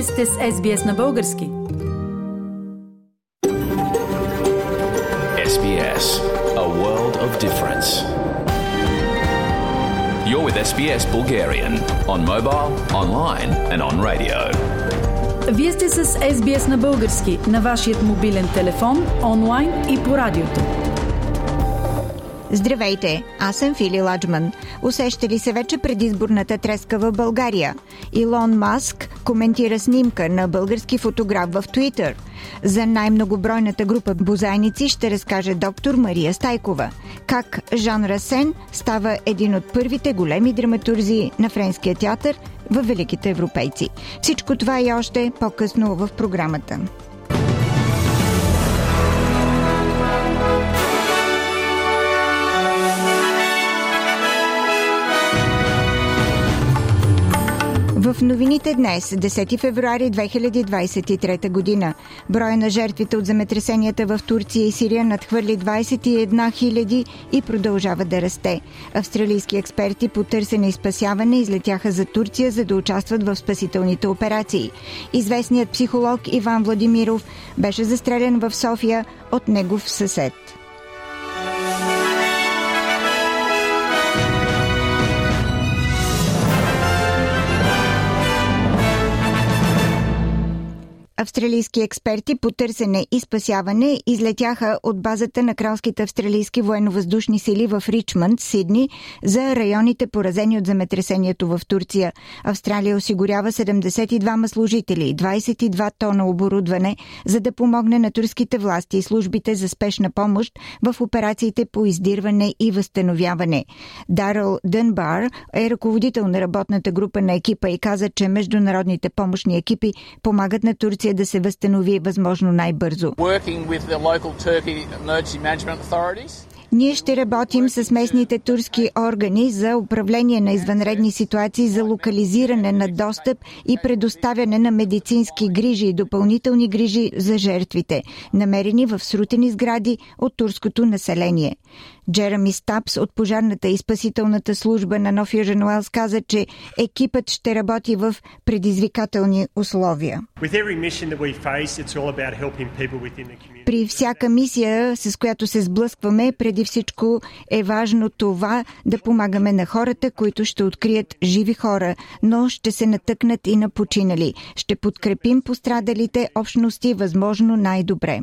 Вие сте с SBS на български. SBS, a world of difference. You're with SBS Bulgarian on mobile, online and on radio. Вие сте с SBS на български на вашият мобилен телефон, онлайн и по радиото. Здравейте, аз съм Фили Ладжман. Усеща ли се вече предизборната треска в България? Илон Маск коментира снимка на български фотограф в Твитър. За най-многобройната група бозайници ще разкаже доктор Мария Стайкова. Как Жан Расен става един от първите големи драматурзи на френския театър в Великите европейци. Всичко това и още по-късно в програмата. В новините днес, 10 февруари 2023 година, броя на жертвите от земетресенията в Турция и Сирия надхвърли 21 000 и продължава да расте. Австралийски експерти по търсене и спасяване излетяха за Турция, за да участват в спасителните операции. Известният психолог Иван Владимиров беше застрелян в София от негов съсед. Австралийски експерти по търсене и спасяване излетяха от базата на кралските австралийски военновъздушни сили в Ричмонд, Сидни, за районите поразени от земетресението в Турция. Австралия осигурява 72 служители, 22 тона оборудване, за да помогне на турските власти и службите за спешна помощ в операциите по издирване и възстановяване. Даръл Дънбар е ръководител на работната група на екипа и каза, че международните помощни екипи помагат на Турция да се възстанови възможно най-бързо. Ние ще работим с местните турски органи за управление на извънредни ситуации, за локализиране на достъп и предоставяне на медицински грижи и допълнителни грижи за жертвите, намерени в срутени сгради от турското население. Джереми Стапс от пожарната и спасителната служба на Нов Южен Уелс каза, че екипът ще работи в предизвикателни условия. При всяка мисия, с която се сблъскваме, преди всичко е важно това да помагаме на хората, които ще открият живи хора, но ще се натъкнат и на починали. Ще подкрепим пострадалите общности възможно най-добре.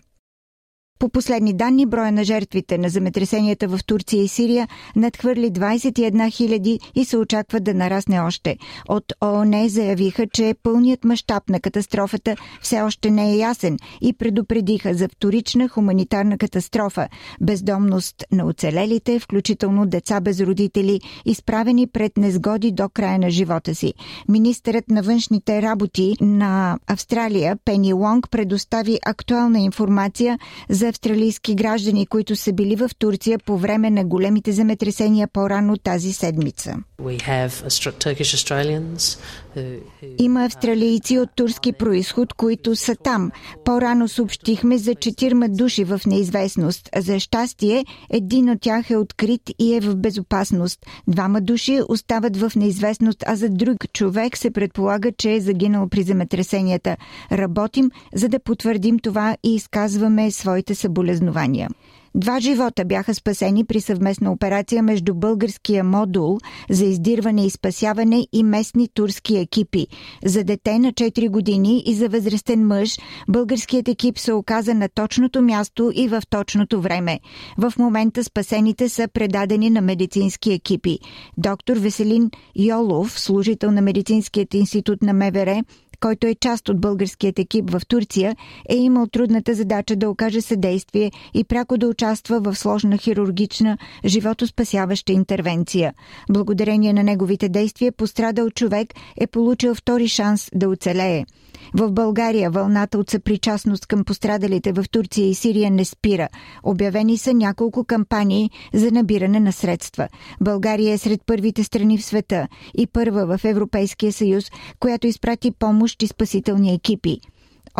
По последни данни, броя на жертвите на земетресенията в Турция и Сирия надхвърли 21 000 и се очаква да нарасне още. От ООН заявиха, че пълният мащаб на катастрофата все още не е ясен и предупредиха за вторична хуманитарна катастрофа, бездомност на оцелелите, включително деца без родители, изправени пред незгоди до края на живота си. Министърът на външните работи на Австралия Пени Лонг предостави актуална информация за австралийски граждани, които са били в Турция по време на големите земетресения по-рано тази седмица. Има австралийци от турски происход, които са там. По-рано съобщихме за четирма души в неизвестност. За щастие, един от тях е открит и е в безопасност. Двама души остават в неизвестност, а за друг човек се предполага, че е загинал при земетресенията. Работим, за да потвърдим това и изказваме своите съболезнования. Два живота бяха спасени при съвместна операция между българския модул за издирване и спасяване и местни турски екипи. За дете на 4 години и за възрастен мъж, българският екип се оказа на точното място и в точното време. В момента спасените са предадени на медицински екипи. Доктор Веселин Йолов, служител на Медицинският институт на МВР, който е част от българският екип в Турция, е имал трудната задача да окаже съдействие и пряко да участва в сложна хирургична, животоспасяваща интервенция. Благодарение на неговите действия пострадал човек е получил втори шанс да оцелее. В България вълната от съпричастност към пострадалите в Турция и Сирия не спира. Обявени са няколко кампании за набиране на средства. България е сред първите страни в света и първа в Европейския съюз, която изпрати помощ и спасителни екипи.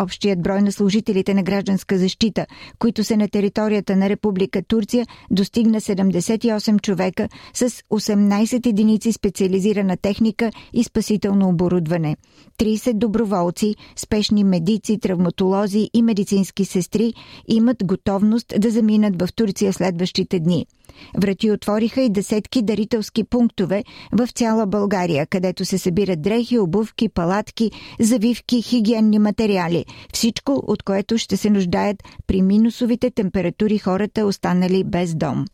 Общият брой на служителите на гражданска защита, които са на територията на Република Турция, достигна 78 човека с 18 единици специализирана техника и спасително оборудване. 30 доброволци, спешни медици, травматолози и медицински сестри имат готовност да заминат в Турция следващите дни. Врати отвориха и десетки дарителски пунктове в цяла България, където се събират дрехи, обувки, палатки, завивки, хигиенни материали. Всичко, от което ще се нуждаят при минусовите температури хората, останали без дом.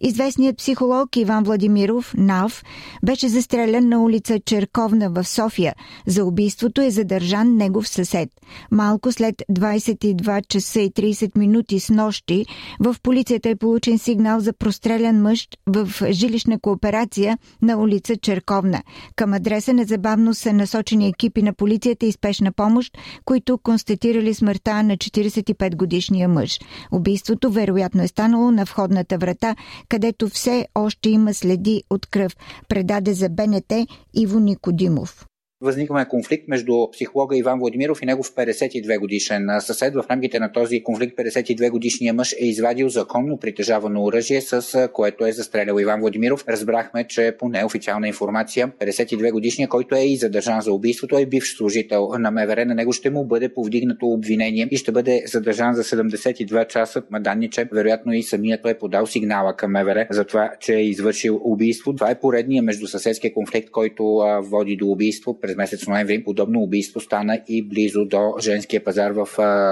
Известният психолог Иван Владимиров, НАВ, беше застрелян на улица Черковна в София. За убийството е задържан негов съсед. Малко след 22 часа и 30 минути с нощи в полицията е получен сигнал за прострелян мъж в жилищна кооперация на улица Черковна. Към адреса незабавно са насочени екипи на полицията и спешна помощ, които констатирали смъртта на 45 годишния мъж. Убийството вероятно е станало на входната врата, където все още има следи от кръв, предаде за БНТ Иво Никодимов възникваме конфликт между психолога Иван Владимиров и негов 52 годишен съсед. В рамките на този конфликт 52 годишният мъж е извадил законно притежавано оръжие, с което е застрелял Иван Владимиров. Разбрахме, че по неофициална информация 52 годишният, който е и задържан за убийството, е бивш служител на МВР. На него ще му бъде повдигнато обвинение и ще бъде задържан за 72 часа. Данни, че вероятно и самият той е подал сигнала към МВР за това, че е извършил убийство. Това е поредния между съседския конфликт, който води до убийство през през месец ноември подобно убийство стана и близо до женския пазар в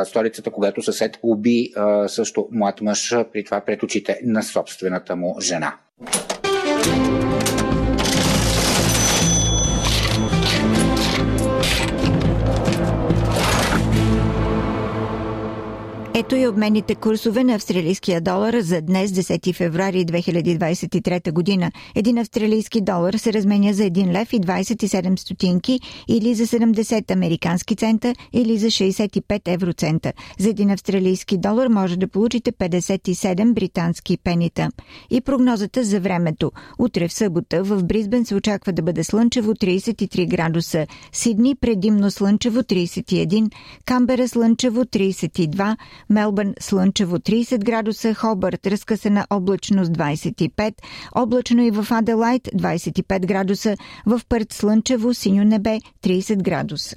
столицата, когато съсед уби също млад мъж, при това пред очите на собствената му жена. Ето и обменните курсове на австралийския долар за днес, 10 феврари 2023 година. Един австралийски долар се разменя за 1 лев и 27 стотинки или за 70 американски цента или за 65 евроцента. За един австралийски долар може да получите 57 британски пенита. И прогнозата за времето. Утре в събота в Бризбен се очаква да бъде слънчево 33 градуса, Сидни предимно слънчево 31, Камбера слънчево 32, Мелбърн слънчево 30 градуса, Хобърт разкъсана облачност 25, облачно и в Аделайт 25 градуса, в Пърт слънчево синьо небе 30 градуса.